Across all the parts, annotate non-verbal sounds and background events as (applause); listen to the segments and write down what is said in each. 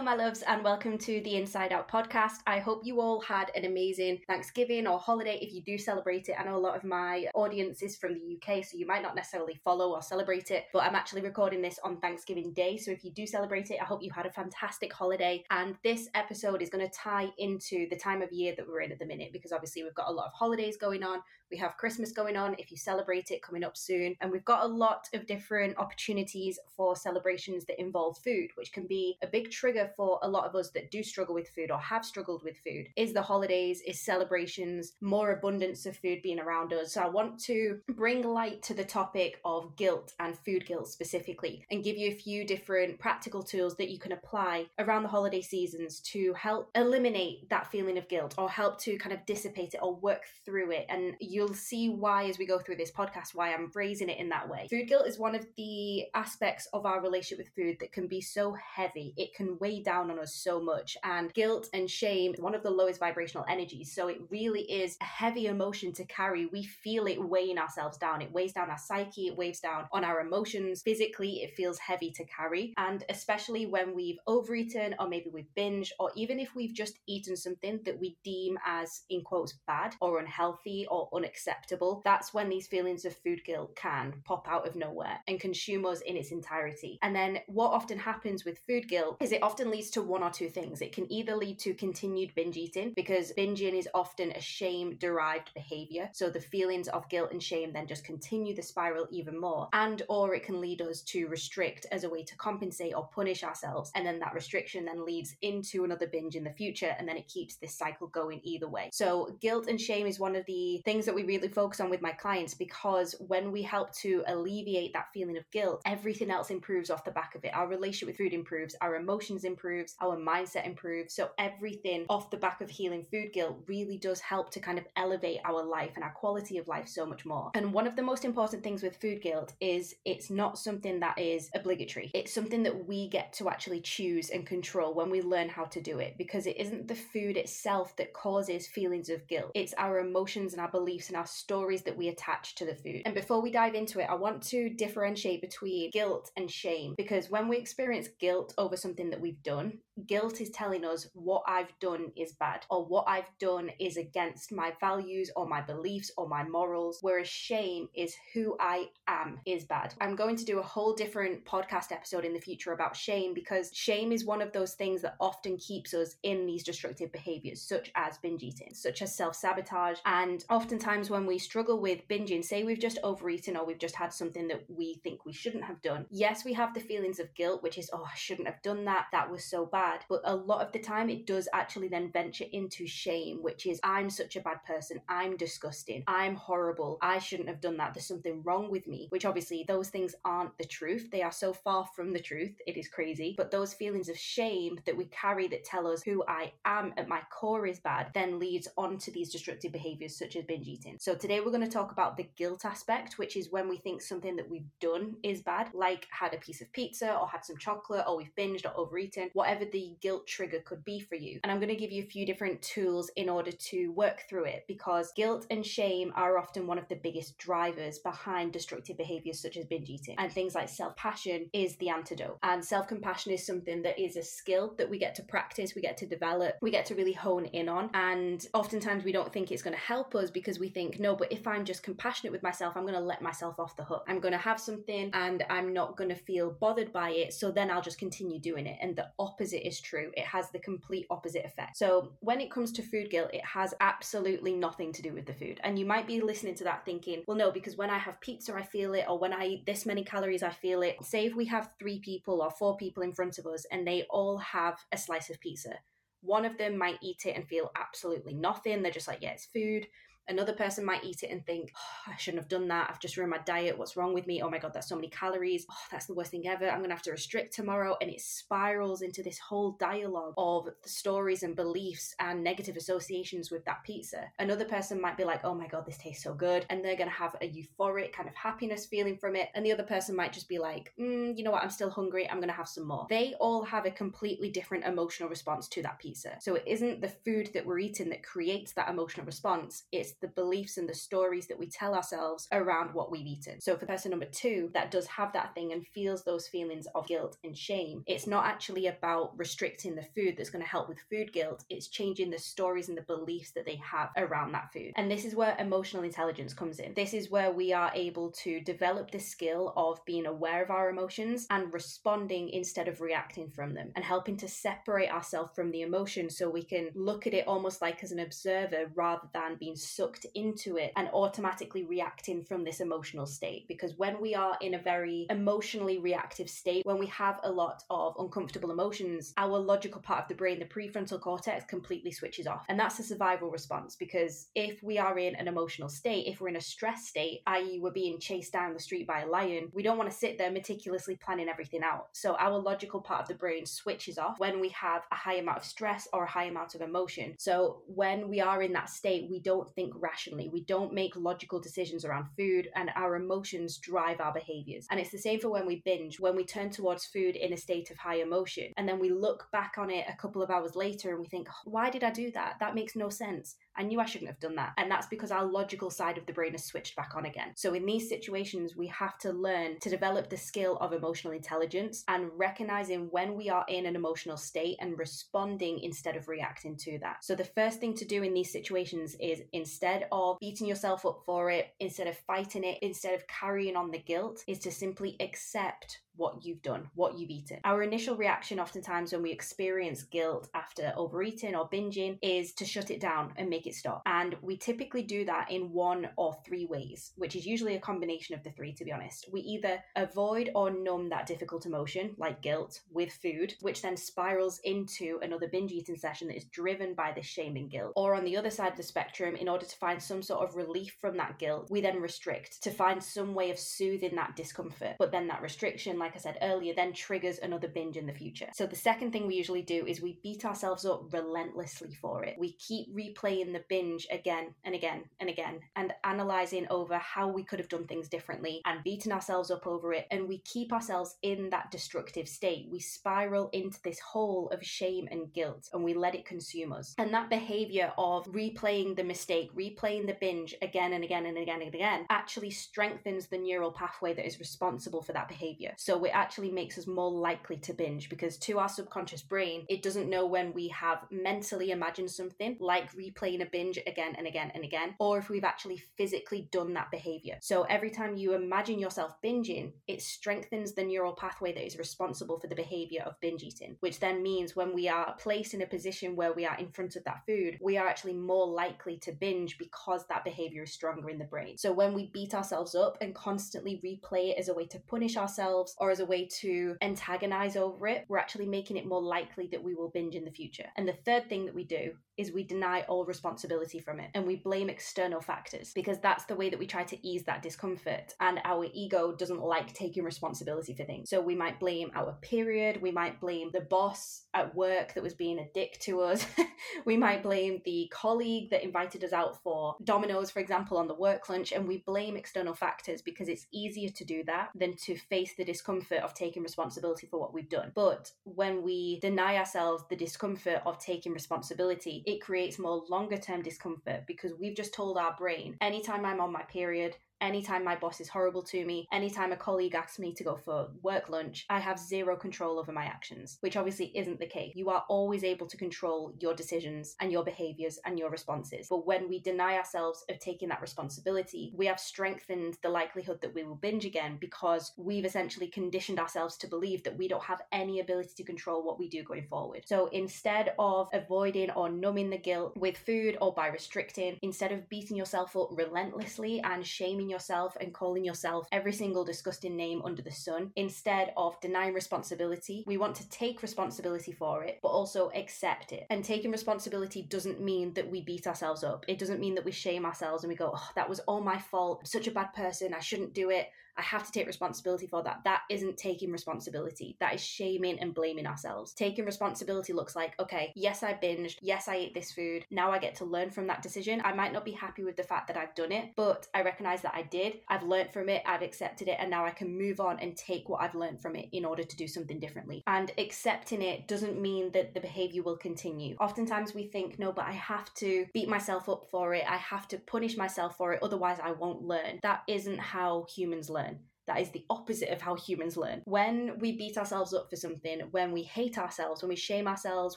Hello, my loves, and welcome to the Inside Out podcast. I hope you all had an amazing Thanksgiving or holiday if you do celebrate it. I know a lot of my audience is from the UK, so you might not necessarily follow or celebrate it, but I'm actually recording this on Thanksgiving Day. So if you do celebrate it, I hope you had a fantastic holiday. And this episode is going to tie into the time of year that we're in at the minute because obviously we've got a lot of holidays going on. We have Christmas going on if you celebrate it coming up soon. And we've got a lot of different opportunities for celebrations that involve food, which can be a big trigger for a lot of us that do struggle with food or have struggled with food is the holidays, is celebrations, more abundance of food being around us. So I want to bring light to the topic of guilt and food guilt specifically and give you a few different practical tools that you can apply around the holiday seasons to help eliminate that feeling of guilt or help to kind of dissipate it or work through it. And you'll see why as we go through this podcast why I'm phrasing it in that way. Food guilt is one of the aspects of our relationship with food that can be so heavy. It can weigh down on us so much. And guilt and shame, one of the lowest vibrational energies. So it really is a heavy emotion to carry. We feel it weighing ourselves down. It weighs down our psyche, it weighs down on our emotions. Physically, it feels heavy to carry. And especially when we've overeaten, or maybe we've binged, or even if we've just eaten something that we deem as, in quotes, bad or unhealthy or unacceptable, that's when these feelings of food guilt can pop out of nowhere and consume us in its entirety. And then what often happens with food guilt is it often leads to one or two things. It can either lead to continued binge eating because binging is often a shame derived behavior. So the feelings of guilt and shame then just continue the spiral even more. And or it can lead us to restrict as a way to compensate or punish ourselves. And then that restriction then leads into another binge in the future. And then it keeps this cycle going either way. So guilt and shame is one of the things that we really focus on with my clients because when we help to alleviate that feeling of guilt, everything else improves off the back of it. Our relationship with food improves, our emotions improves, our mindset improves. So everything off the back of healing food guilt really does help to kind of elevate our life and our quality of life so much more. And one of the most important things with food guilt is it's not something that is obligatory. It's something that we get to actually choose and control when we learn how to do it because it isn't the food itself that causes feelings of guilt. It's our emotions and our beliefs and our stories that we attach to the food. And before we dive into it, I want to differentiate between guilt and shame because when we experience guilt over something that we've done, guilt is telling us what I've done is bad or what I've done is against my values or my beliefs or my morals, whereas shame is who I am is bad. I'm going to do a whole different podcast episode in the future about shame because shame is one of those things that often keeps us in these destructive behaviors, such as binge eating, such as self sabotage. And oftentimes, when we struggle with binging, say we've just overeaten or we've just had something that we think we shouldn't have done, yes, we have the feelings of guilt, which is, oh, I shouldn't have done that. That was so bad bad. But a lot of the time, it does actually then venture into shame, which is, I'm such a bad person. I'm disgusting. I'm horrible. I shouldn't have done that. There's something wrong with me, which obviously those things aren't the truth. They are so far from the truth. It is crazy. But those feelings of shame that we carry that tell us who I am at my core is bad then leads on to these destructive behaviors such as binge eating. So today we're going to talk about the guilt aspect, which is when we think something that we've done is bad, like had a piece of pizza or had some chocolate or we've binged or overeaten, whatever the guilt trigger could be for you. And I'm going to give you a few different tools in order to work through it because guilt and shame are often one of the biggest drivers behind destructive behaviors such as binge eating. And things like self passion is the antidote. And self compassion is something that is a skill that we get to practice, we get to develop, we get to really hone in on. And oftentimes we don't think it's going to help us because we think, no, but if I'm just compassionate with myself, I'm going to let myself off the hook. I'm going to have something and I'm not going to feel bothered by it. So then I'll just continue doing it. And the opposite is true. It has the complete opposite effect. So when it comes to food guilt, it has absolutely nothing to do with the food. And you might be listening to that thinking, well, no, because when I have pizza, I feel it, or when I eat this many calories, I feel it. Say if we have three people or four people in front of us and they all have a slice of pizza. One of them might eat it and feel absolutely nothing. They're just like, yeah, it's food. Another person might eat it and think, oh, I shouldn't have done that. I've just ruined my diet. What's wrong with me? Oh my God, that's so many calories. Oh, that's the worst thing ever. I'm going to have to restrict tomorrow. And it spirals into this whole dialogue of the stories and beliefs and negative associations with that pizza. Another person might be like, oh my God, this tastes so good. And they're going to have a euphoric kind of happiness feeling from it. And the other person might just be like, mm, you know what? I'm still hungry. I'm going to have some more. They all have a completely different emotional response to that pizza. So it isn't the food that we're eating that creates that emotional response. It's the beliefs and the stories that we tell ourselves around what we've eaten. So for person number two that does have that thing and feels those feelings of guilt and shame, it's not actually about restricting the food that's going to help with food guilt. It's changing the stories and the beliefs that they have around that food. And this is where emotional intelligence comes in. This is where we are able to develop the skill of being aware of our emotions and responding instead of reacting from them and helping to separate ourselves from the emotion so we can look at it almost like as an observer rather than being sucked into it and automatically reacting from this emotional state. Because when we are in a very emotionally reactive state, when we have a lot of uncomfortable emotions, our logical part of the brain, the prefrontal cortex, completely switches off. And that's a survival response because if we are in an emotional state, if we're in a stress state, i.e., we're being chased down the street by a lion, we don't want to sit there meticulously planning everything out. So our logical part of the brain switches off when we have a high amount of stress or a high amount of emotion. So when we are in that state, we don't think rationally, we don't make logical decisions around food, and our emotions drive our behaviors. And it's the same for when we binge, when we turn towards food in a state of high emotion, and then we look back on it a couple of hours later and we think, oh, why did I do that? That makes no sense. I knew I shouldn't have done that. And that's because our logical side of the brain has switched back on again. So in these situations, we have to learn to develop the skill of emotional intelligence and recognizing when we are in an emotional state and responding instead of reacting to that. So the first thing to do in these situations is instead of beating yourself up for it, instead of fighting it, instead of carrying on the guilt, is to simply accept what you've done, what you've eaten. Our initial reaction, oftentimes, when we experience guilt after overeating or binging, is to shut it down and make it stop. And we typically do that in one or three ways, which is usually a combination of the three, to be honest. We either avoid or numb that difficult emotion, like guilt, with food, which then spirals into another binge eating session that is driven by this shame and guilt. Or on the other side of the spectrum, in order to find some sort of relief from that guilt, we then restrict to find some way of soothing that discomfort. But then that restriction, like I said earlier, then triggers another binge in the future. So the second thing we usually do is we beat ourselves up relentlessly for it. We keep replaying the binge again and again and again and analyzing over how we could have done things differently and beating ourselves up over it. And we keep ourselves in that destructive state. We spiral into this hole of shame and guilt and we let it consume us. And that behavior of replaying the mistake, replaying the binge again and again and again and again actually strengthens the neural pathway that is responsible for that behavior. So it actually makes us more likely to binge because to our subconscious brain, it doesn't know when we have mentally imagined something like replaying a binge again and again and again, or if we've actually physically done that behavior. So every time you imagine yourself binging, it strengthens the neural pathway that is responsible for the behavior of binge eating, which then means when we are placed in a position where we are in front of that food, we are actually more likely to binge because that behavior is stronger in the brain. So when we beat ourselves up and constantly replay it as a way to punish ourselves or as a way to antagonize over it, we're actually making it more likely that we will binge in the future. And the third thing that we do is we deny all responsibility from it and we blame external factors because that's the way that we try to ease that discomfort. And our ego doesn't like taking responsibility for things. So we might blame our period, we might blame the boss at work that was being a dick to us, (laughs) we might blame the colleague that invited us out for Domino's, for example, on the work lunch, and we blame external factors because it's easier to do that than to face the discomfort of taking responsibility for what we've done. But when we deny ourselves the discomfort of taking responsibility, it creates more longer term discomfort because we've just told our brain anytime I'm on my period, anytime my boss is horrible to me, anytime a colleague asks me to go for work lunch, I have zero control over my actions, which obviously isn't the case. You are always able to control your decisions and your behaviors and your responses. But when we deny ourselves of taking that responsibility, we have strengthened the likelihood that we will binge again because we've essentially conditioned ourselves to believe that we don't have any ability to control what we do going forward. So instead of avoiding or numbing the guilt with food or by restricting, instead of beating yourself up relentlessly and shaming yourself and calling yourself every single disgusting name under the sun. Instead of denying responsibility, we want to take responsibility for it, but also accept it. And taking responsibility doesn't mean that we beat ourselves up. It doesn't mean that we shame ourselves and we go, oh, that was all my fault. I'm such a bad person. I shouldn't do it. I have to take responsibility for that. That isn't taking responsibility. That is shaming and blaming ourselves. Taking responsibility looks like, okay, yes, I binged. Yes, I ate this food. Now I get to learn from that decision. I might not be happy with the fact that I've done it, but I recognize that I did. I've learned from it. I've accepted it. And now I can move on and take what I've learned from it in order to do something differently. And accepting it doesn't mean that the behavior will continue. Oftentimes we think, no, but I have to beat myself up for it. I have to punish myself for it. Otherwise, I won't learn. That isn't how humans learn. That is the opposite of how humans learn. When we beat ourselves up for something, when we hate ourselves, when we shame ourselves,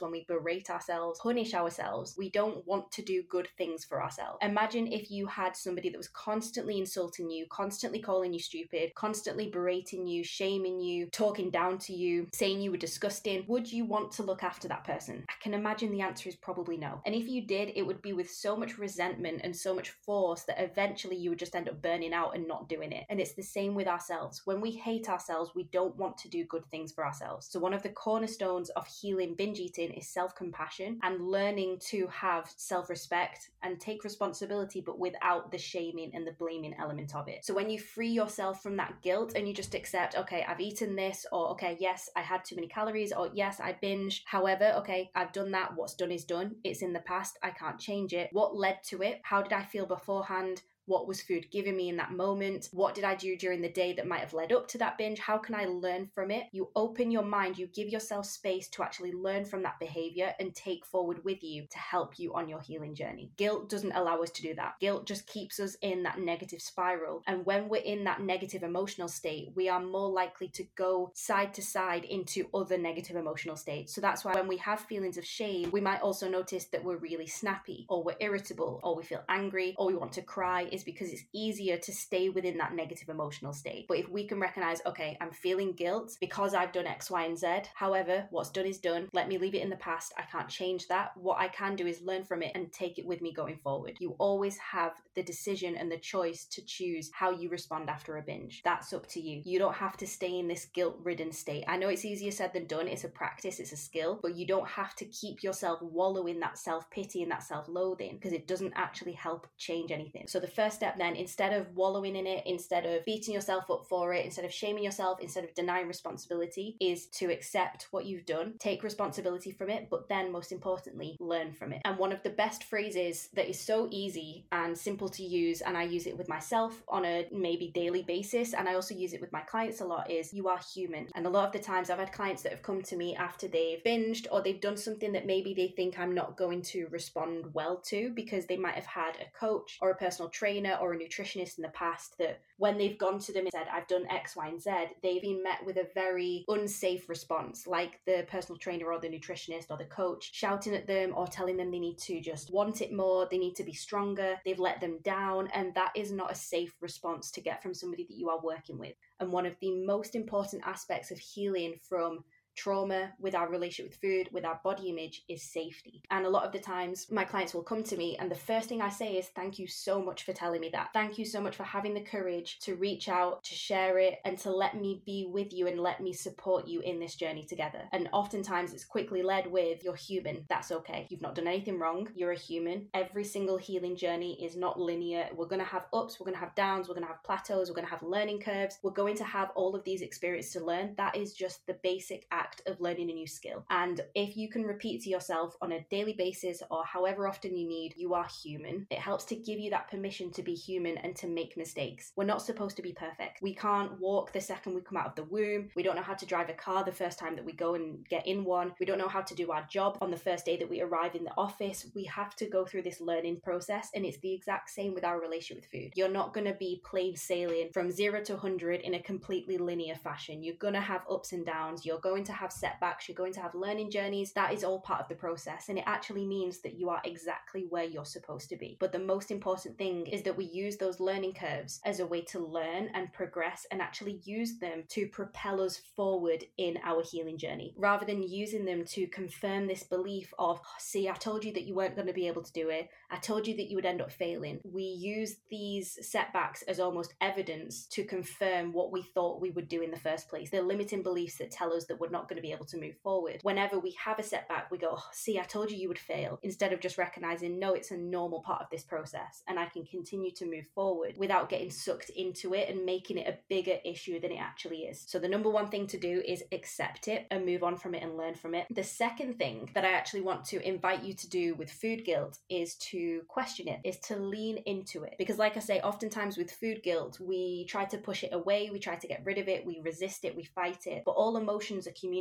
when we berate ourselves, punish ourselves, we don't want to do good things for ourselves. Imagine if you had somebody that was constantly insulting you, constantly calling you stupid, constantly berating you, shaming you, talking down to you, saying you were disgusting. Would you want to look after that person? I can imagine the answer is probably no. And if you did, it would be with so much resentment and so much force that eventually you would just end up burning out and not doing it. And it's the same with our ourselves. When we hate ourselves, we don't want to do good things for ourselves. So, one of the cornerstones of healing binge eating is self compassion and learning to have self respect and take responsibility, but without the shaming and the blaming element of it. So, when you free yourself from that guilt and you just accept, okay, I've eaten this, or okay, yes, I had too many calories, or yes, I binged. However, okay, I've done that. What's done is done. It's in the past. I can't change it. What led to it? How did I feel beforehand? What was food giving me in that moment? What did I do during the day that might have led up to that binge? How can I learn from it? You open your mind, you give yourself space to actually learn from that behavior and take forward with you to help you on your healing journey. Guilt doesn't allow us to do that. Guilt just keeps us in that negative spiral. And when we're in that negative emotional state, we are more likely to go side to side into other negative emotional states. So that's why when we have feelings of shame, we might also notice that we're really snappy or we're irritable or we feel angry or we want to cry is because it's easier to stay within that negative emotional state. But if we can recognize, okay, I'm feeling guilt because I've done X, Y, and Z. However, what's done is done. Let me leave it in the past. I can't change that. What I can do is learn from it and take it with me going forward. You always have the decision and the choice to choose how you respond after a binge. That's up to you. You don't have to stay in this guilt ridden state. I know it's easier said than done. It's a practice, it's a skill, but you don't have to keep yourself wallowing that self pity and that self loathing because it doesn't actually help change anything. So the first first step then, instead of wallowing in it, instead of beating yourself up for it, instead of shaming yourself, instead of denying responsibility, is to accept what you've done, take responsibility from it, but then most importantly, learn from it. And one of the best phrases that is so easy and simple to use, and I use it with myself on a maybe daily basis, and I also use it with my clients a lot, is you are human. And a lot of the times I've had clients that have come to me after they've binged or they've done something that maybe they think I'm not going to respond well to because they might have had a coach or a personal trainer trainer or a nutritionist in the past that when they've gone to them and said, I've done X, Y, and Z, they've been met with a very unsafe response, like the personal trainer or the nutritionist or the coach shouting at them or telling them they need to just want it more, they need to be stronger, they've let them down, and that is not a safe response to get from somebody that you are working with. And one of the most important aspects of healing from trauma with our relationship with food, with our body image is safety. And a lot of the times my clients will come to me and the first thing I say is thank you so much for telling me that. Thank you so much for having the courage to reach out, to share it and to let me be with you and let me support you in this journey together. And oftentimes it's quickly led with you're human. That's okay. You've not done anything wrong. You're a human. Every single healing journey is not linear. We're going to have ups, we're going to have downs, we're going to have plateaus, we're going to have learning curves. We're going to have all of these experiences to learn. That is just the basic act act of learning a new skill. And if you can repeat to yourself on a daily basis or however often you need, you are human, it helps to give you that permission to be human and to make mistakes. We're not supposed to be perfect. We can't walk the second we come out of the womb. We don't know how to drive a car the first time that we go and get in one. We don't know how to do our job on the first day that we arrive in the office. We have to go through this learning process, and it's the exact same with our relationship with food. You're not going to be plain sailing from zero to 100 in a completely linear fashion. You're going to have ups and downs. You're going to have setbacks, you're going to have learning journeys. That is all part of the process. And it actually means that you are exactly where you're supposed to be. But the most important thing is that we use those learning curves as a way to learn and progress and actually use them to propel us forward in our healing journey rather than using them to confirm this belief of, see, I told you that you weren't going to be able to do it. I told you that you would end up failing. We use these setbacks as almost evidence to confirm what we thought we would do in the first place. They're limiting beliefs that tell us that we're not not going to be able to move forward. Whenever we have a setback, we go, oh, see, I told you you would fail, instead of just recognizing, no, it's a normal part of this process and I can continue to move forward without getting sucked into it and making it a bigger issue than it actually is. So the number one thing to do is accept it and move on from it and learn from it. The second thing that I actually want to invite you to do with food guilt is to question it, is to lean into it. Because, like I say, oftentimes with food guilt, we try to push it away, we try to get rid of it, we resist it, we fight it. But all emotions communicating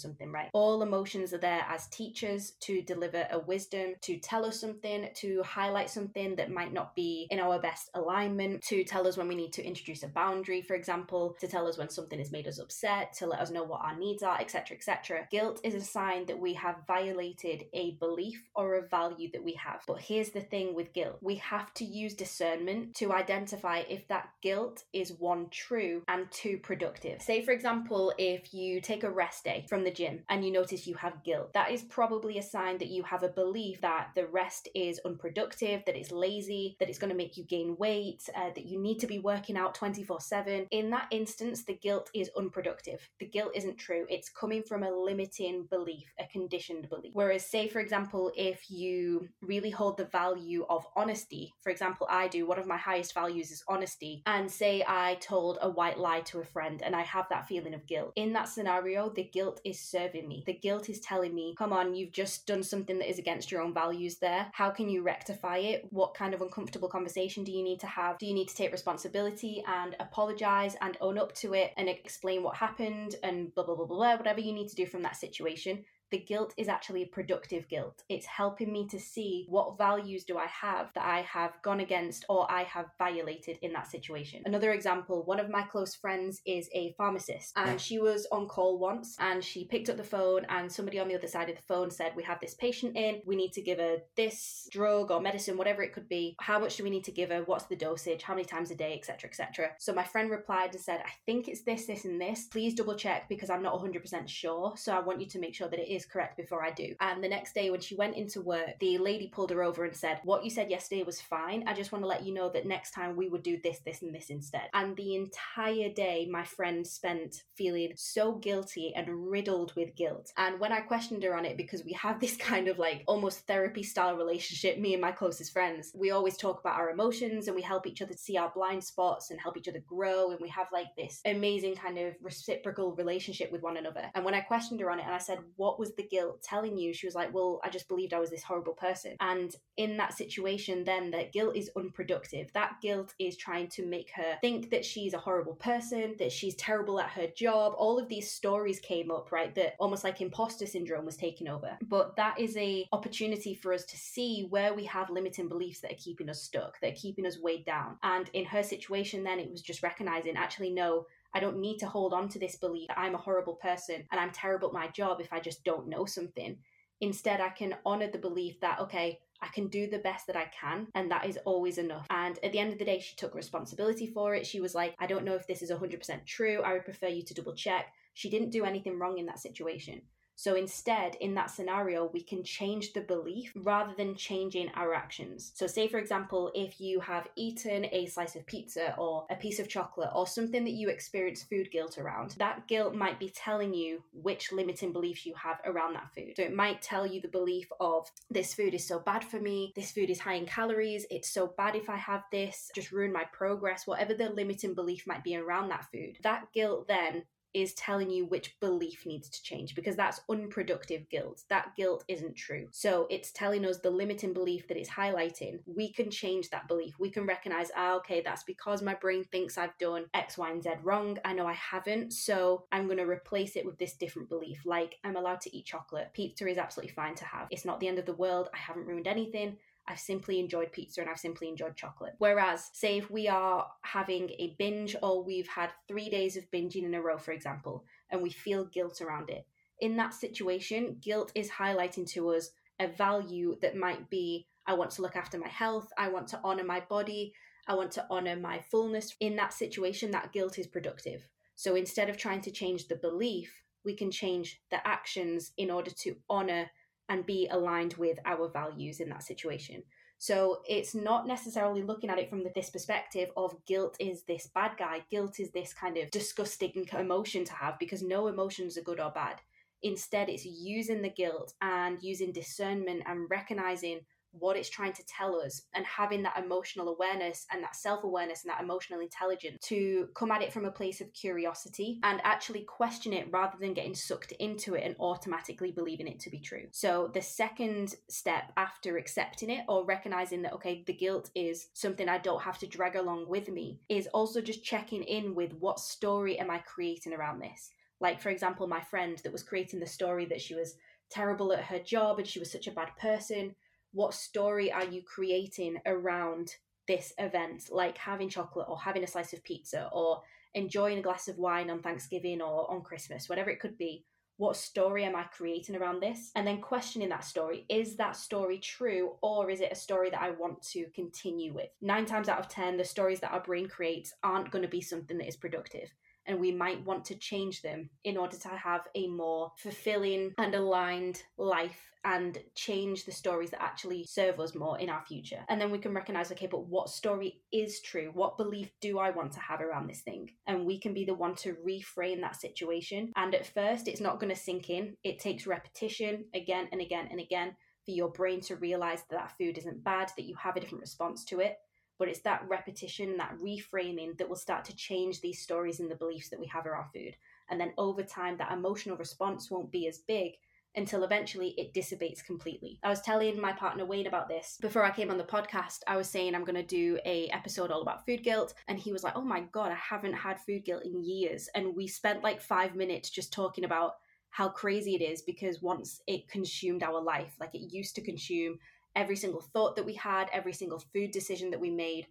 something, right? All emotions are there as teachers to deliver a wisdom, to tell us something, to highlight something that might not be in our best alignment, to tell us when we need to introduce a boundary, for example, to tell us when something has made us upset, to let us know what our needs are, etc., etc. Guilt is a sign that we have violated a belief or a value that we have. But here's the thing with guilt we have to use discernment to identify if that guilt is one, true, and two, productive. Say, for example, if you take a rest day from the gym and you notice you have guilt, that is probably a sign that you have a belief that the rest is unproductive, that it's lazy, that it's going to make you gain weight, uh, that you need to be working out 24 7. In that instance, the guilt is unproductive. The guilt isn't true. It's coming from a limiting belief, a conditioned belief. Whereas, say, for example, if you really hold the value of honesty, for example, I do, one of my highest values is honesty, and say I told a white lie to a friend and I have that feeling of guilt. In that scenario, the guilt is serving me. The guilt is telling me, come on, you've just done something that is against your own values there. How can you rectify it? What kind of uncomfortable conversation do you need to have? Do you need to take responsibility and apologize and own up to it and explain what happened and blah, blah, blah, blah, whatever you need to do from that situation? The guilt is actually a productive guilt. It's helping me to see what values do I have that I have gone against or I have violated in that situation. Another example, one of my close friends is a pharmacist and she was on call once and she picked up the phone and somebody on the other side of the phone said, We have this patient in, we need to give her this drug or medicine, whatever it could be. How much do we need to give her? What's the dosage? How many times a day, etc. etc. So my friend replied and said, I think it's this, this, and this. Please double check because I'm not 100% sure. So I want you to make sure that it is is correct before I do. And the next day, when she went into work, the lady pulled her over and said, What you said yesterday was fine. I just want to let you know that next time we would do this, this, and this instead. And the entire day, my friend spent feeling so guilty and riddled with guilt. And when I questioned her on it, because we have this (laughs) kind of like almost therapy style relationship, me and my closest friends, we always talk about our emotions and we help each other see our blind spots and help each other grow. And we have like this amazing kind of reciprocal relationship with one another. And when I questioned her on it and I said, What was was the guilt telling you? She was like, Well, I just believed I was this horrible person. And in that situation, then that guilt is unproductive. That guilt is trying to make her think that she's a horrible person, that she's terrible at her job. All of these stories came up, right? That almost like imposter syndrome was taking over. But that is a opportunity for us to see where we have limiting beliefs that are keeping us stuck, that are keeping us weighed down. And in her situation, then it was just recognizing actually, no, I don't need to hold on to this belief that I'm a horrible person and I'm terrible at my job if I just don't know something. Instead, I can honor the belief that, okay, I can do the best that I can, and that is always enough. And at the end of the day, she took responsibility for it. She was like, I don't know if this is 100% true. I would prefer you to double check. She didn't do anything wrong in that situation. So instead, in that scenario, we can change the belief rather than changing our actions. So, say for example, if you have eaten a slice of pizza or a piece of chocolate or something that you experience food guilt around, that guilt might be telling you which limiting beliefs you have around that food. So, it might tell you the belief of this food is so bad for me, this food is high in calories, it's so bad if I have this, just ruin my progress, whatever the limiting belief might be around that food. That guilt then is telling you which belief needs to change because that's unproductive guilt. That guilt isn't true. So it's telling us the limiting belief that it's highlighting. We can change that belief. We can recognize, ah, okay, that's because my brain thinks I've done X, Y, and Z wrong. I know I haven't. So I'm going to replace it with this different belief. Like I'm allowed to eat chocolate. Pizza is absolutely fine to have. It's not the end of the world. I haven't ruined anything. I've simply enjoyed pizza and I've simply enjoyed chocolate. Whereas, say if we are having a binge or we've had three days of binging in a row, for example, and we feel guilt around it, in that situation, guilt is highlighting to us a value that might be I want to look after my health, I want to honor my body, I want to honor my fullness. In that situation, that guilt is productive. So instead of trying to change the belief, we can change the actions in order to honor and be aligned with our values in that situation. So it's not necessarily looking at it from the, this perspective of guilt is this bad guy, guilt is this kind of disgusting emotion to have because no emotions are good or bad. Instead, it's using the guilt and using discernment and recognizing what it's trying to tell us and having that emotional awareness and that self awareness and that emotional intelligence to come at it from a place of curiosity and actually question it rather than getting sucked into it and automatically believing it to be true. So, the second step after accepting it or recognizing that, okay, the guilt is something I don't have to drag along with me, is also just checking in with what story am I creating around this. Like, for example, my friend that was creating the story that she was terrible at her job and she was such a bad person what story are you creating around this event, like having chocolate or having a slice of pizza or enjoying a glass of wine on Thanksgiving or on Christmas, whatever it could be. What story am I creating around this? And then questioning that story. Is that story true or is it a story that I want to continue with? Nine times out of 10, the stories that our brain creates aren't going to be something that is productive and we might want to change them in order to have a more fulfilling and aligned life and change the stories that actually serve us more in our future. And then we can recognize okay, but what story is true? What belief do I want to have around this thing? And we can be the one to reframe that situation. And at first, it's not going to sink in, it takes repetition again and again and again for your brain to realize that that food isn't bad, that you have a different response to it but it's that repetition, that reframing that will start to change these stories and the beliefs that we have around food. And then over time, that emotional response won't be as big until eventually it dissipates completely. I was telling my partner Wayne about this before I came on the podcast. I was saying I'm going to do a episode all about food guilt and he was like, "Oh my god, I haven't had food guilt in years." And we spent like 5 minutes just talking about how crazy it is because once it consumed our life, like it used to consume every single thought that we had, every single food decision that we made,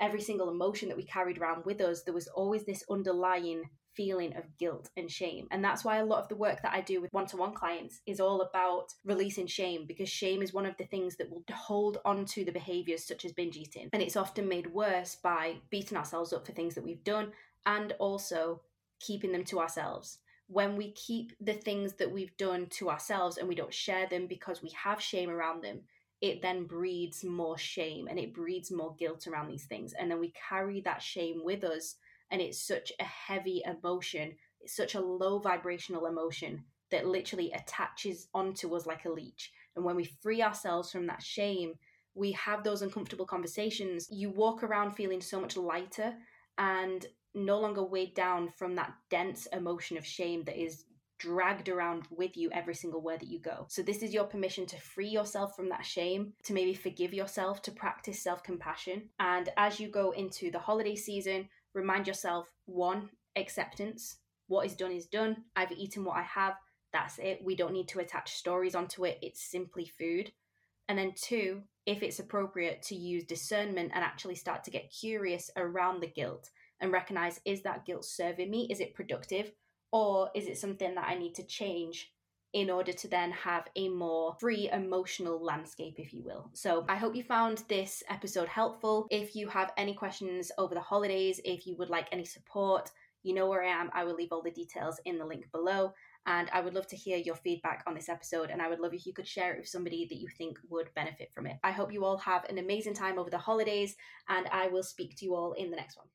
every single emotion that we carried around with us, there was always this underlying feeling of guilt and shame. And that's why a lot of the work that I do with one to one clients is all about releasing shame because shame is one of the things that will hold on to the behaviors such as binge eating. And it's often made worse by beating ourselves up for things that we've done and also keeping them to ourselves. When we keep the things that we've done to ourselves and we don't share them because we have shame around them, it then breeds more shame and it breeds more guilt around these things. And then we carry that shame with us. And it's such a heavy emotion, it's such a low vibrational emotion that literally attaches onto us like a leech. And when we free ourselves from that shame, we have those uncomfortable conversations. You walk around feeling so much lighter and no longer weighed down from that dense emotion of shame that is dragged around with you every single where that you go. So, this is your permission to free yourself from that shame, to maybe forgive yourself, to practice self compassion. And as you go into the holiday season, remind yourself one, acceptance. What is done is done. I've eaten what I have. That's it. We don't need to attach stories onto it. It's simply food. And then two, if it's appropriate to use discernment and actually start to get curious around the guilt and recognize is that guilt serving me? Is it productive? Or is it something that I need to change in order to then have a more free emotional landscape, if you will. So I hope you found this episode helpful. If you have any questions over the holidays, if you would like any support, you know where I am. I will leave all the details in the link below. And I would love to hear your feedback on this episode. And I would love if you could share it with somebody that you think would benefit from it. I hope you all have an amazing time over the holidays. And I will speak to you all in the next one.